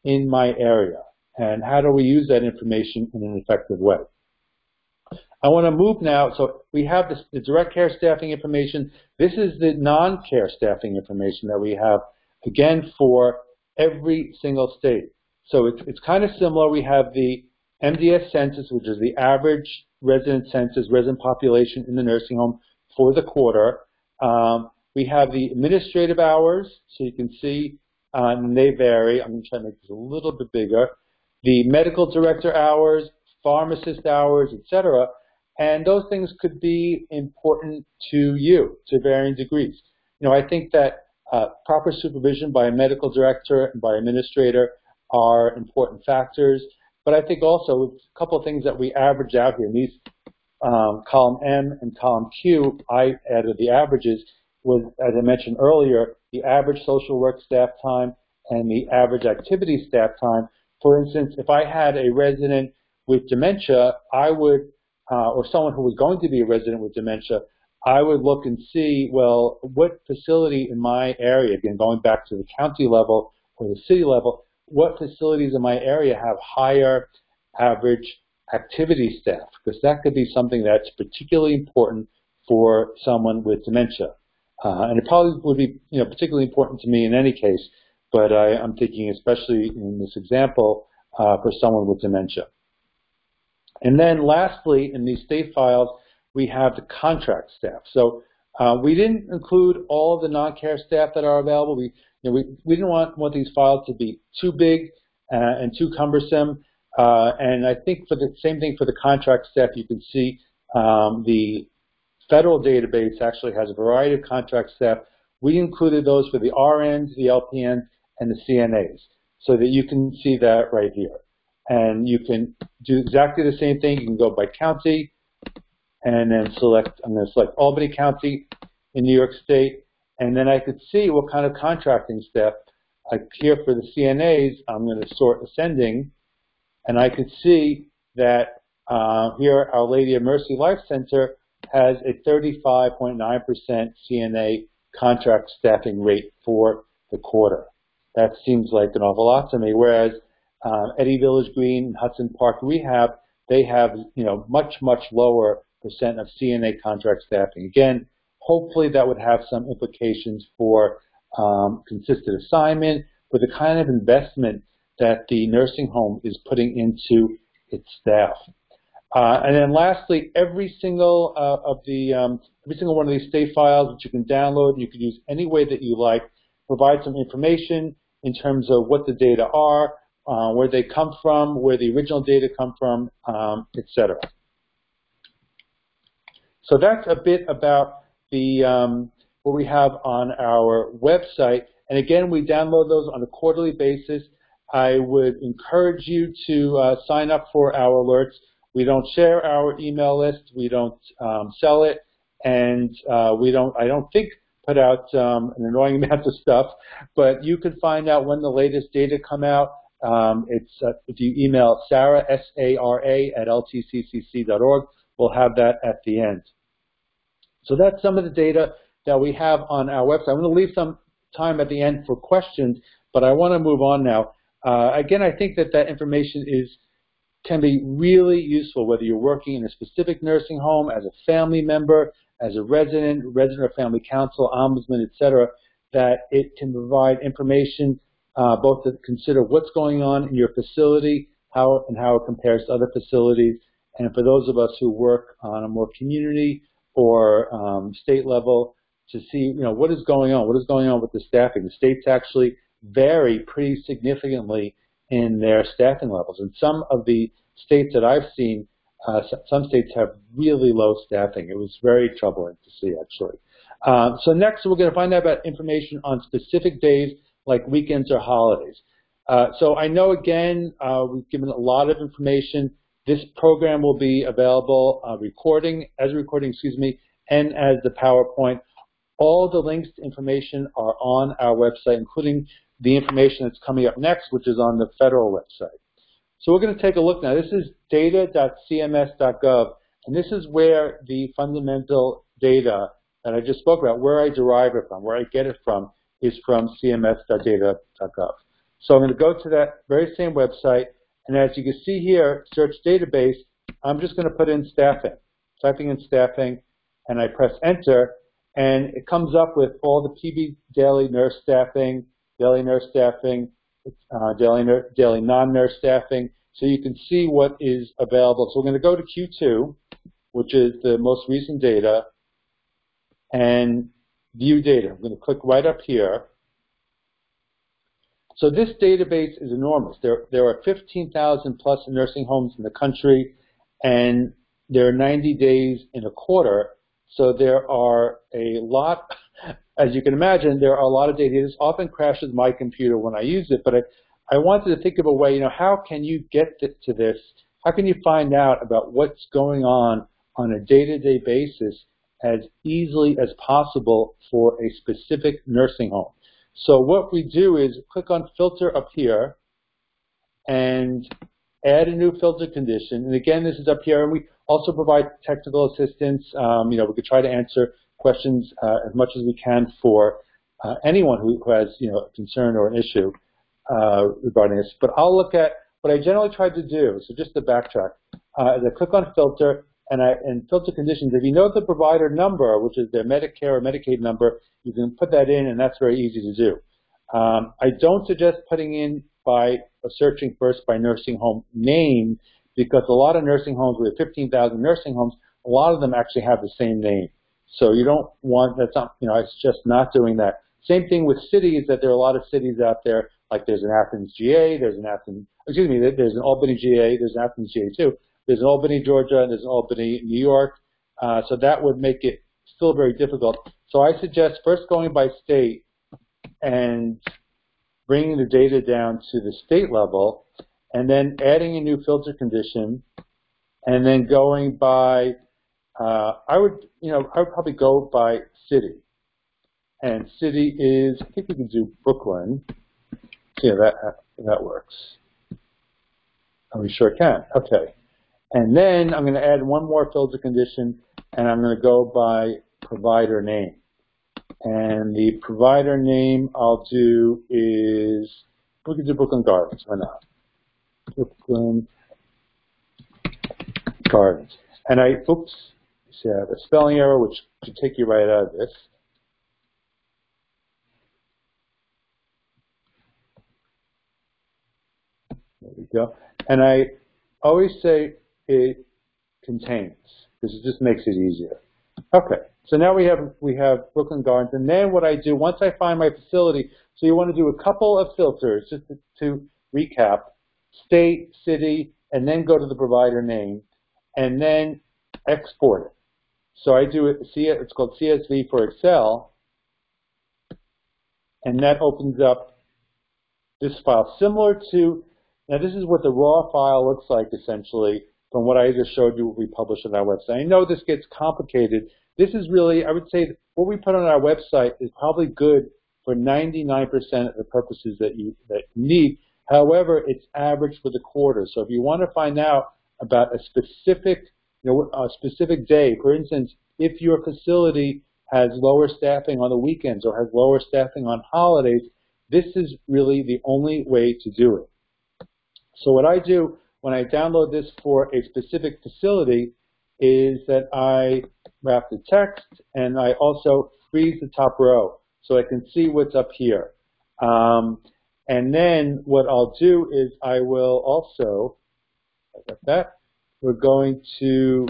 [SPEAKER 1] in my area? And how do we use that information in an effective way? I want to move now. So we have this, the direct care staffing information. This is the non-care staffing information that we have, again, for every single state. So it's, it's kind of similar. We have the MDS census, which is the average resident census, resident population in the nursing home for the quarter. Um, we have the administrative hours, so you can see, uh, they vary. I'm going to try to make this a little bit bigger. The medical director hours, pharmacist hours, etc. And those things could be important to you to varying degrees. You know, I think that uh, proper supervision by a medical director and by administrator are important factors. But I think also a couple of things that we average out here. In these um, column M and column Q, I added the averages was, as I mentioned earlier, the average social work staff time and the average activity staff time. For instance, if I had a resident with dementia, I would uh, or someone who was going to be a resident with dementia, I would look and see, well, what facility in my area, again, going back to the county level or the city level, what facilities in my area have higher average activity staff? Because that could be something that's particularly important for someone with dementia. Uh, and it probably would be, you know, particularly important to me in any case, but I, I'm thinking especially in this example uh, for someone with dementia. And then lastly, in these state files, we have the contract staff. So uh, we didn't include all of the non-care staff that are available. We, you know, we, we didn't want, want these files to be too big uh, and too cumbersome. Uh, and I think for the same thing for the contract staff, you can see um, the federal database actually has a variety of contract staff. We included those for the RNs, the LPNs, and the CNAs so that you can see that right here. And you can do exactly the same thing. You can go by county and then select, I'm going to select Albany County in New York State. And then I could see what kind of contracting staff. Like here for the CNAs, I'm going to sort ascending. And I could see that uh, here Our Lady of Mercy Life Center has a 35.9% CNA contract staffing rate for the quarter. That seems like an awful lot to me. Whereas uh, Eddy Village Green, Hudson Park Rehab, they have you know much much lower percent of CNA contract staffing. Again, hopefully that would have some implications for um, consistent assignment, for the kind of investment that the nursing home is putting into its staff. Uh, and then lastly, every single uh, of the um, every single one of these state files that you can download, you can use any way that you like, provide some information in terms of what the data are, uh, where they come from, where the original data come from, um, etc. So that's a bit about the um, what we have on our website. And again, we download those on a quarterly basis. I would encourage you to uh, sign up for our alerts. We don't share our email list. We don't um, sell it, and uh, we don't. I don't think put out um, an annoying amount of stuff, but you can find out when the latest data come out. Um, it's uh, if you email Sarah S A R A at ltccc.org, we'll have that at the end. So that's some of the data that we have on our website. I'm going to leave some time at the end for questions, but I want to move on now. Uh, again, I think that that information is can be really useful whether you're working in a specific nursing home, as a family member, as a resident, resident or family council, ombudsman, etc., that it can provide information uh, both to consider what's going on in your facility, how and how it compares to other facilities, and for those of us who work on a more community or um, state level to see, you know, what is going on, what is going on with the staffing. The states actually vary pretty significantly in their staffing levels. And some of the states that I've seen, uh, some states have really low staffing. It was very troubling to see, actually. Uh, so next, we're going to find out about information on specific days like weekends or holidays. Uh, so I know, again, uh, we've given a lot of information. This program will be available uh, recording, as a recording, excuse me, and as the PowerPoint. All the links to information are on our website, including the information that's coming up next, which is on the federal website. So we're going to take a look now. This is data.cms.gov, and this is where the fundamental data that I just spoke about, where I derive it from, where I get it from, is from cms.data.gov. So I'm going to go to that very same website, and as you can see here, search database, I'm just going to put in staffing, typing in staffing, and I press enter, and it comes up with all the PB daily nurse staffing, daily nurse staffing, uh, daily, daily non-nurse staffing, so you can see what is available. So we're going to go to Q2, which is the most recent data, and view data. I'm going to click right up here. So this database is enormous. There, there are 15,000 plus nursing homes in the country, and there are 90 days in a quarter. So there are a lot as you can imagine, there are a lot of data. This often crashes my computer when I use it, but I, I wanted to think of a way, you know, how can you get to this? How can you find out about what's going on on a day-to-day -day basis as easily as possible for a specific nursing home? So what we do is click on filter up here and add a new filter condition. And again, this is up here, and we also provide technical assistance. Um, you know, we could try to answer questions uh, as much as we can for uh, anyone who, has you know a concern or an issue uh, regarding this. But I'll look at what I generally try to do. So just to backtrack, uh, I click on filter and I and filter conditions. If you know the provider number, which is their Medicare or Medicaid number, you can put that in, and that's very easy to do. Um, I don't suggest putting in by searching first by nursing home name because a lot of nursing homes, we have 15,000 nursing homes, a lot of them actually have the same name. So you don't want, that's not, you know, it's just not doing that. Same thing with cities, that there are a lot of cities out there, like there's an Athens GA, there's an Athens, excuse me, there's an Albany GA, there's an Athens GA too. There's an Albany, Georgia, and there's an Albany, New York. Uh, so that would make it still very difficult. So I suggest first going by state and bringing the data down to the state level, and then adding a new filter condition, and then going by, uh, I would, you know, I would probably go by city. And city is, I think we can do Brooklyn. Yeah, that, that works. We sure it can. Okay. And then I'm going to add one more filter condition, and I'm going to go by provider name. And the provider name I'll do is, we can do Brooklyn Gardens, why not? Brooklyn Gardens. And I, oops, see I have a spelling error, which should take you right out of this. There we go. And I always say it contains, because it just makes it easier. Okay, so now we have we have Brooklyn Gardens, and then what I do once I find my facility, so you want to do a couple of filters just to, to recap: state, city, and then go to the provider name, and then export it. So I do it. It's called CSV for Excel, and that opens up this file similar to. Now this is what the raw file looks like essentially from what I just showed you we publish on our website. I know this gets complicated. This is really, I would say, what we put on our website is probably good for 99% of the purposes that you that need. However, it's average for the quarter. So if you want to find out about a specific, you know, a specific day, for instance, if your facility has lower staffing on the weekends or has lower staffing on holidays, this is really the only way to do it. So what I do when I download this for a specific facility is that I wrap the text and I also freeze the top row so I can see what's up here. Um, and then what I'll do is I will also, got that, we're going to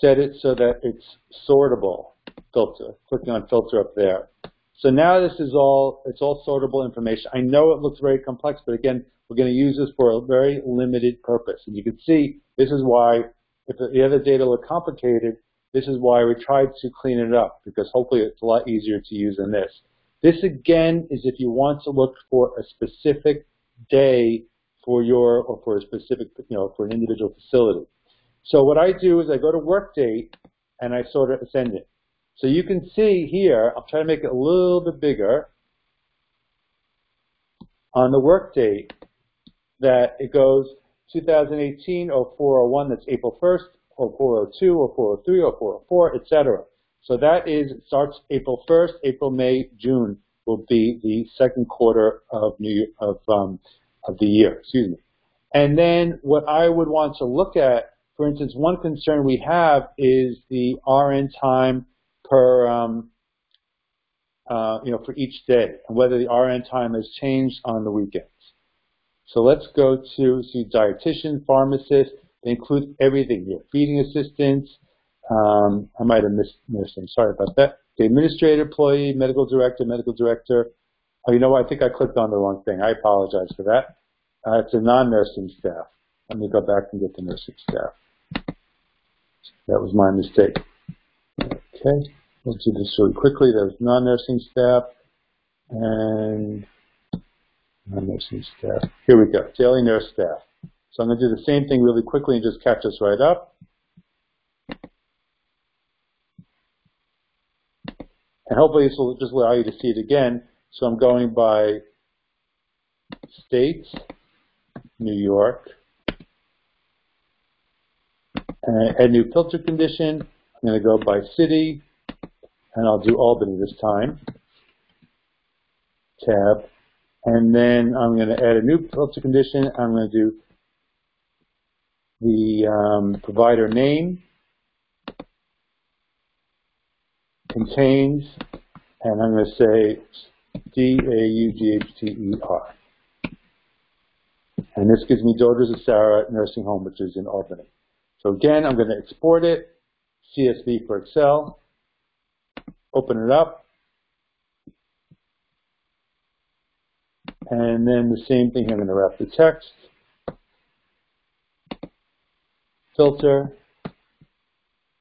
[SPEAKER 1] set it so that it's sortable filter, clicking on filter up there. So now this is all, it's all sortable information. I know it looks very complex, but again, we're going to use this for a very limited purpose. And you can see this is why, if the other data look complicated, this is why we tried to clean it up, because hopefully it's a lot easier to use than this. This again is if you want to look for a specific day for your, or for a specific, you know, for an individual facility. So what I do is I go to work date and I sort of send it. So you can see here, I'll try to make it a little bit bigger. On the work date, that it goes 2018 0401, that's April 1st, 0402, 0403, 0404, etc. So that is starts April 1st, April, May, June will be the second quarter of new of um, of the year. Excuse me. And then what I would want to look at, for instance, one concern we have is the RN time per um, uh, you know for each day, and whether the RN time has changed on the weekends. So let's go to see dietitian, pharmacist. They include everything here. Feeding assistants. Um, I might have missed nursing. Sorry about that. The administrator, employee, medical director, medical director. Oh, you know what? I think I clicked on the wrong thing. I apologize for that. Uh, it's a non-nursing staff. Let me go back and get the nursing staff. That was my mistake. Okay, we'll do this really quickly. There's non-nursing staff. And non-nursing staff. Here we go, daily nurse staff. So I'm going to do the same thing really quickly and just catch us right up. And hopefully this will just allow you to see it again. So I'm going by states, New York, and I add new filter condition. I'm going to go by city, and I'll do Albany this time. Tab. And then I'm going to add a new filter condition. I'm going to do the um, provider name contains, and I'm going to say D-A-U-G-H-T-E-R. And this gives me Daughters of Sarah Nursing Home, which is in Albany. So again, I'm going to export it, CSV for Excel, open it up, and then the same thing, I'm going to wrap the text, filter,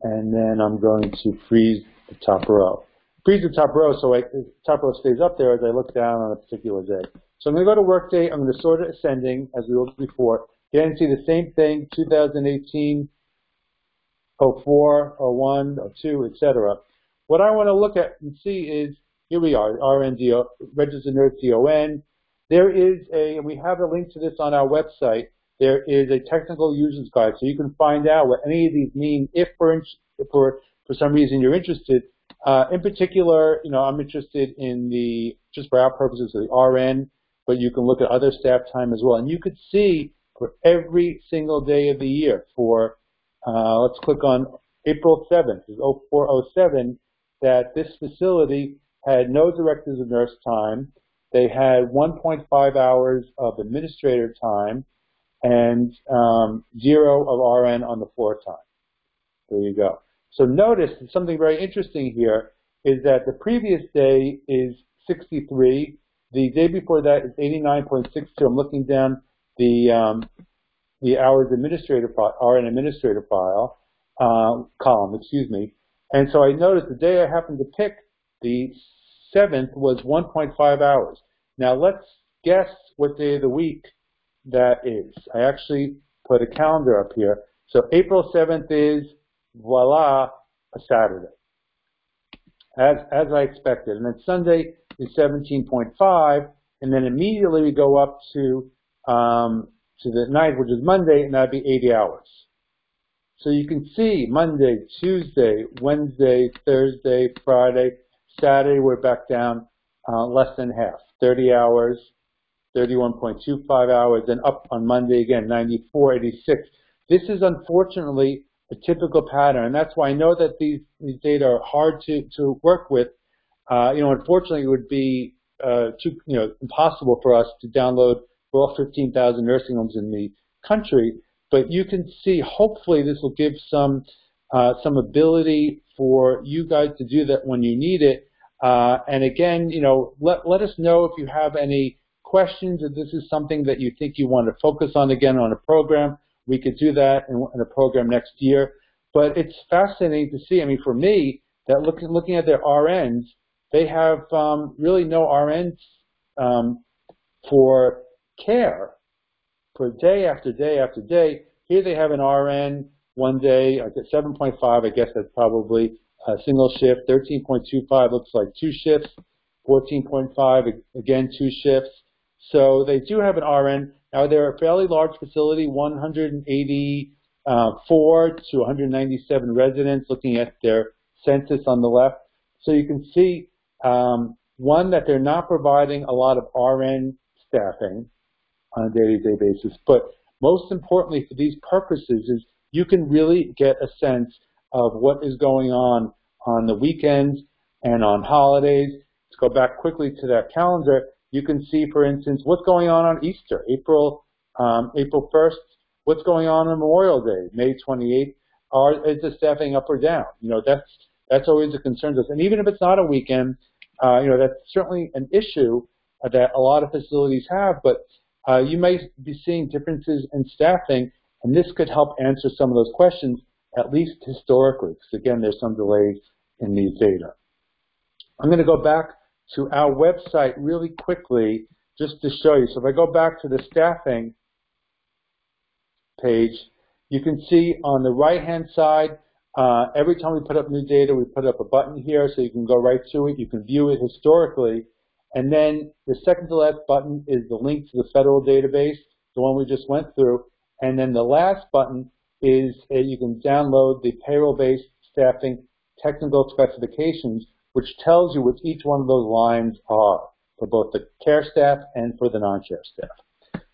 [SPEAKER 1] and then I'm going to freeze the top row. Freeze the top row so I, the top row stays up there as I look down on a particular day. So I'm going to go to Workday. I'm going to sort it ascending, as we did before. Again, see the same thing, 2018, 04, 01, 02, etc. What I want to look at and see is, here we are, RNDO, Registered Nurse DON. There is a, we have a link to this on our website, there is a technical user's guide, so you can find out what any of these mean if for, for, for some reason you're interested. Uh, in particular, you know, I'm interested in the, just for our purposes, the RN, but you can look at other staff time as well. And you could see for every single day of the year for, uh, let's click on April 7th, 0407, that this facility had no directors of nurse time. They had 1.5 hours of administrator time and um, zero of RN on the floor time. There you go. So notice something very interesting here is that the previous day is 63. The day before that is 89.62. I'm looking down the um, the hours administrator file, RN administrator file uh, column, excuse me. And so I noticed the day I happened to pick, the 7th, was 1.5 hours. Now let's guess what day of the week that is. I actually put a calendar up here. So April 7th is, voila, a Saturday, as, as I expected. And then Sunday is 17.5, and then immediately we go up to, um, to the night, which is Monday, and that'd be 80 hours. So you can see Monday, Tuesday, Wednesday, Thursday, Friday, Saturday, we're back down uh, less than half, 30 hours, 31.25 hours, and up on Monday again, 94.86. This is unfortunately a typical pattern, and that's why I know that these, these data are hard to, to work with. Uh, you know, unfortunately, it would be uh, too, you know, impossible for us to download for all 15,000 nursing homes in the country. But you can see, hopefully, this will give some uh, some ability for you guys to do that when you need it. Uh, and again, you know, let let us know if you have any questions, if this is something that you think you want to focus on again on a program, we could do that in, in a program next year. But it's fascinating to see. I mean, for me, that looking looking at their RNs, they have um, really no RNs um, for care for day after day after day. Here they have an RN one day, I guess 7.5. I guess that's probably a single shift. 13.25 looks like two shifts. 14.5 again two shifts. So they do have an RN. Now they're a fairly large facility, 184 to 197 residents, looking at their census on the left. So you can see, um, one, that they're not providing a lot of RN staffing on a day-to-day basis, but most importantly for these purposes is you can really get a sense of what is going on on the weekends and on holidays. Let's go back quickly to that calendar you can see, for instance, what's going on on Easter, April um, April 1st. What's going on on Memorial Day, May 28th? Are, is the staffing up or down? You know, that's that's always a concern to us. And even if it's not a weekend, uh, you know, that's certainly an issue that a lot of facilities have. But uh, you may be seeing differences in staffing, and this could help answer some of those questions, at least historically, because again, there's some delays in these data. I'm going to go back to our website really quickly just to show you. So if I go back to the staffing page, you can see on the right-hand side, uh, every time we put up new data, we put up a button here so you can go right to it. You can view it historically. And then the second to last button is the link to the federal database, the one we just went through. And then the last button is uh, you can download the payroll-based staffing technical specifications, which tells you what each one of those lines are for both the care staff and for the non-care staff.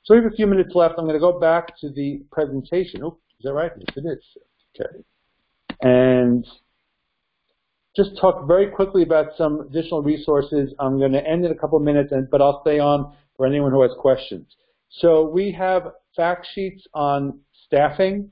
[SPEAKER 1] So we have a few minutes left. I'm going to go back to the presentation. Oh, is that right? Yes, it is. Okay. And just talk very quickly about some additional resources. I'm going to end in a couple of minutes, but I'll stay on for anyone who has questions. So we have fact sheets on staffing.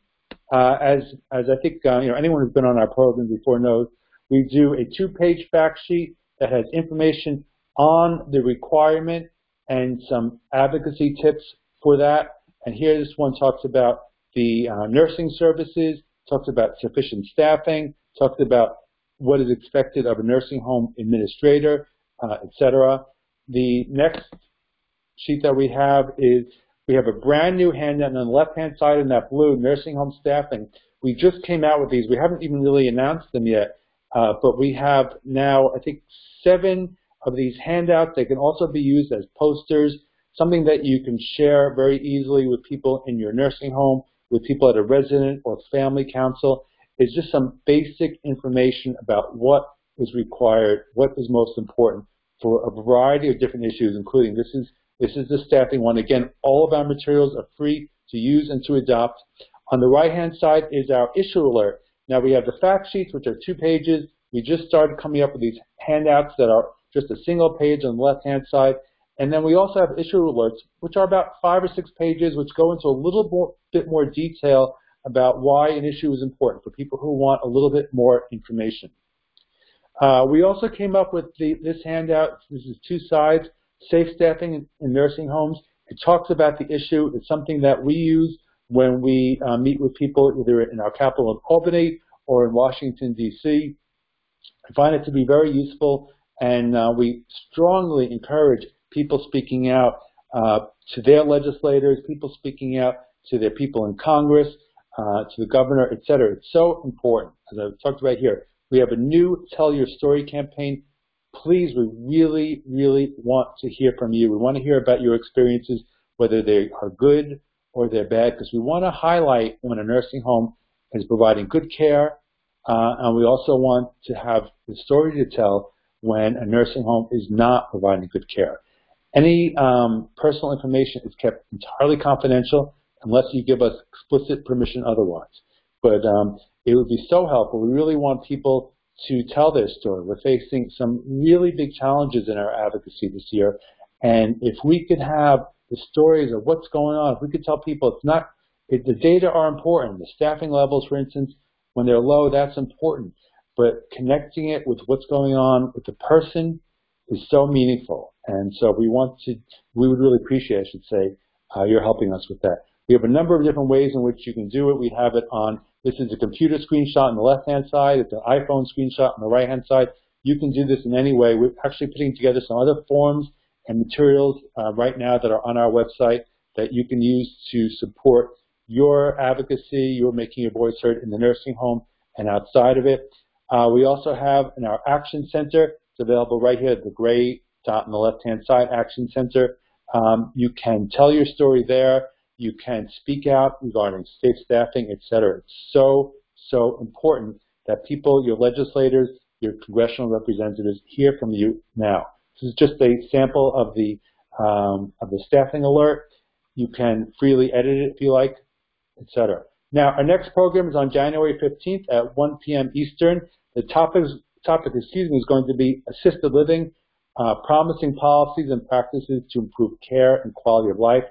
[SPEAKER 1] Uh, as as I think uh, you know, anyone who's been on our program before knows, we do a two-page fact sheet that has information on the requirement and some advocacy tips for that. And here this one talks about the uh, nursing services, talks about sufficient staffing, talks about what is expected of a nursing home administrator, uh, etc. The next sheet that we have is we have a brand new handout on the left-hand side in that blue, nursing home staffing. We just came out with these. We haven't even really announced them yet, uh, but we have now, I think, seven of these handouts. They can also be used as posters, something that you can share very easily with people in your nursing home, with people at a resident or family council. It's just some basic information about what is required, what is most important for a variety of different issues, including this is this is the staffing one. Again, all of our materials are free to use and to adopt. On the right-hand side is our issue alert. Now we have the fact sheets, which are two pages. We just started coming up with these handouts that are just a single page on the left-hand side. And then we also have issue alerts, which are about five or six pages, which go into a little bit more detail about why an issue is important for people who want a little bit more information. Uh, we also came up with the, this handout. This is two sides safe staffing in, in nursing homes. It talks about the issue. It's something that we use when we uh, meet with people either in our capital in Albany or in Washington, D.C. I find it to be very useful, and uh, we strongly encourage people speaking out uh, to their legislators, people speaking out to their people in Congress, uh, to the governor, et cetera. It's so important. As I've talked about here, we have a new Tell Your Story campaign please, we really, really want to hear from you. We want to hear about your experiences, whether they are good or they're bad, because we want to highlight when a nursing home is providing good care, uh, and we also want to have the story to tell when a nursing home is not providing good care. Any um, personal information is kept entirely confidential unless you give us explicit permission otherwise. But um, it would be so helpful. We really want people to tell their story. We're facing some really big challenges in our advocacy this year. And if we could have the stories of what's going on, if we could tell people it's not, it, the data are important. The staffing levels, for instance, when they're low, that's important. But connecting it with what's going on with the person is so meaningful. And so we want to, we would really appreciate, I should say, uh, you're helping us with that. We have a number of different ways in which you can do it. We have it on this is a computer screenshot on the left-hand side. It's an iPhone screenshot on the right-hand side. You can do this in any way. We're actually putting together some other forms and materials uh, right now that are on our website that you can use to support your advocacy, your making your voice heard in the nursing home and outside of it. Uh, we also have in our Action Center, it's available right here, at the gray dot on the left-hand side, Action Center. Um, you can tell your story there. You can speak out regarding safe staffing, et cetera. It's so, so important that people, your legislators, your congressional representatives hear from you now. This is just a sample of the um, of the staffing alert. You can freely edit it if you like, etc. Now, our next program is on January 15th at 1 p.m. Eastern. The topic, topic excuse me, is going to be assisted living, uh, promising policies and practices to improve care and quality of life.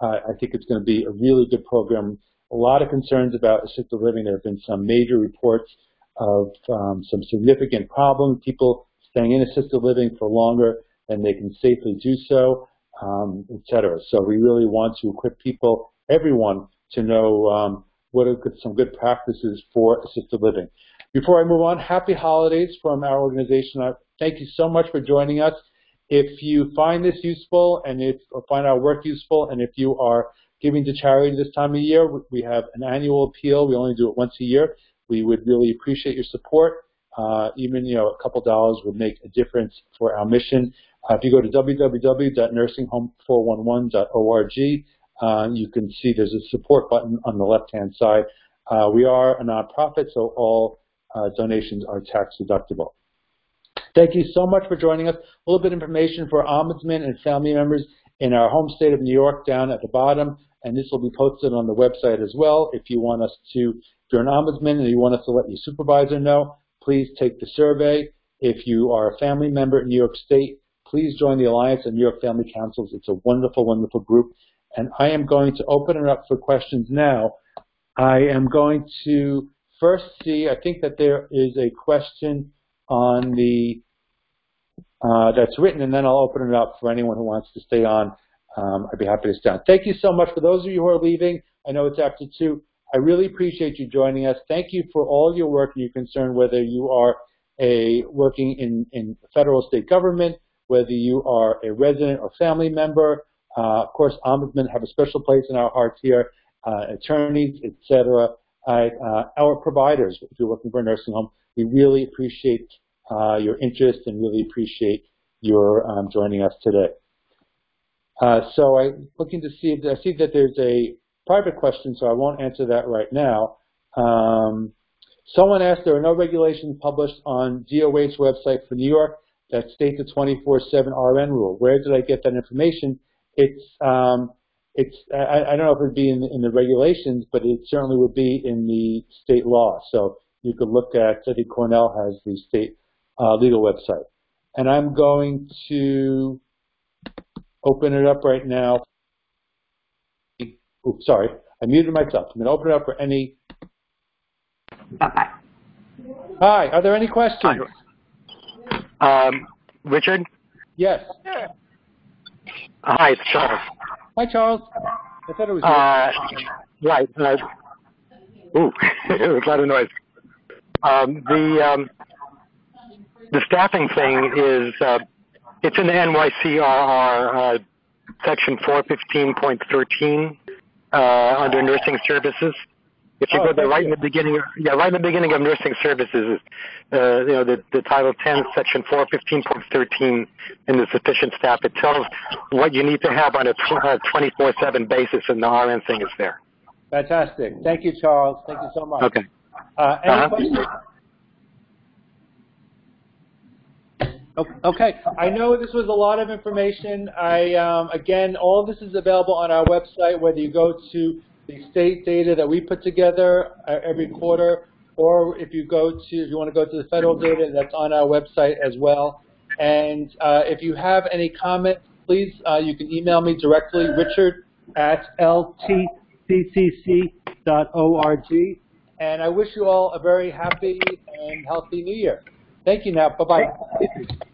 [SPEAKER 1] I think it's going to be a really good program. A lot of concerns about assisted living. There have been some major reports of um, some significant problems, people staying in assisted living for longer than they can safely do so, um, et cetera. So we really want to equip people, everyone, to know um, what are good, some good practices for assisted living. Before I move on, happy holidays from our organization. Thank you so much for joining us. If you find this useful and if or find our work useful, and if you are giving to charity this time of year, we have an annual appeal. We only do it once a year. We would really appreciate your support. Uh, even you know a couple dollars would make a difference for our mission. Uh, if you go to www.nursinghome411.org, uh, you can see there's a support button on the left-hand side. Uh, we are a nonprofit, so all uh, donations are tax deductible. Thank you so much for joining us. A little bit of information for ombudsmen and family members in our home state of New York down at the bottom, and this will be posted on the website as well. If you want us to, if you're an ombudsman and you want us to let your supervisor know, please take the survey. If you are a family member in New York State, please join the Alliance of New York Family Councils. It's a wonderful, wonderful group, and I am going to open it up for questions now. I am going to first see, I think that there is a question on the, uh, that's written, and then I'll open it up for anyone who wants to stay on. Um, I'd be happy to stay on. Thank you so much for those of you who are leaving. I know it's after 2. I really appreciate you joining us. Thank you for all your work and your concern, whether you are a working in, in federal state government, whether you are a resident or family member. Uh, of course, ombudsmen have a special place in our hearts here, uh, attorneys, etc. Uh, our providers, if you're working for a nursing home, we really appreciate uh, your interest and really appreciate your um, joining us today. Uh, so I'm looking to see I see that there's a private question, so I won't answer that right now. Um, someone asked, there are no regulations published on DOH website for New York that state the 24-7 RN rule. Where did I get that information? It's, um, it's I, I, don't know if it would be in, in, the regulations, but it certainly would be in the state law. So you could look at, I think Cornell has the state uh, legal website. And I'm going to open it up right now Oops, sorry, I muted myself. I'm going to open it up for any.
[SPEAKER 2] Bye.
[SPEAKER 1] Hi, are there any questions?
[SPEAKER 2] Um, Richard?
[SPEAKER 1] Yes.
[SPEAKER 2] Hi, it's Charles.
[SPEAKER 1] Hi, Charles. I thought it was
[SPEAKER 2] uh, Right. Uh, ooh, it was a lot of noise. Um, the um, the staffing thing is uh, it's in the NYCRR uh, section 415.13 uh, under nursing services. If you
[SPEAKER 1] oh,
[SPEAKER 2] go there right
[SPEAKER 1] you.
[SPEAKER 2] in the beginning, yeah, right in the beginning of nursing services, uh, you know, the, the Title 10, Section 415.13 in the sufficient staff, it tells what you need to have on a 24/7 basis, and the RN thing is there.
[SPEAKER 1] Fantastic. Thank you, Charles. Thank you so much.
[SPEAKER 2] Okay.
[SPEAKER 1] Uh, any
[SPEAKER 2] uh-huh.
[SPEAKER 1] questions? Okay, I know this was a lot of information. I um, again, all this is available on our website. Whether you go to the state data that we put together uh, every quarter, or if you go to, if you want to go to the federal data, that's on our website as well. And uh, if you have any comments, please, uh, you can email me directly, Richard at ltccc.org. And I wish you all a very happy and healthy New Year. Thank you now. Bye-bye.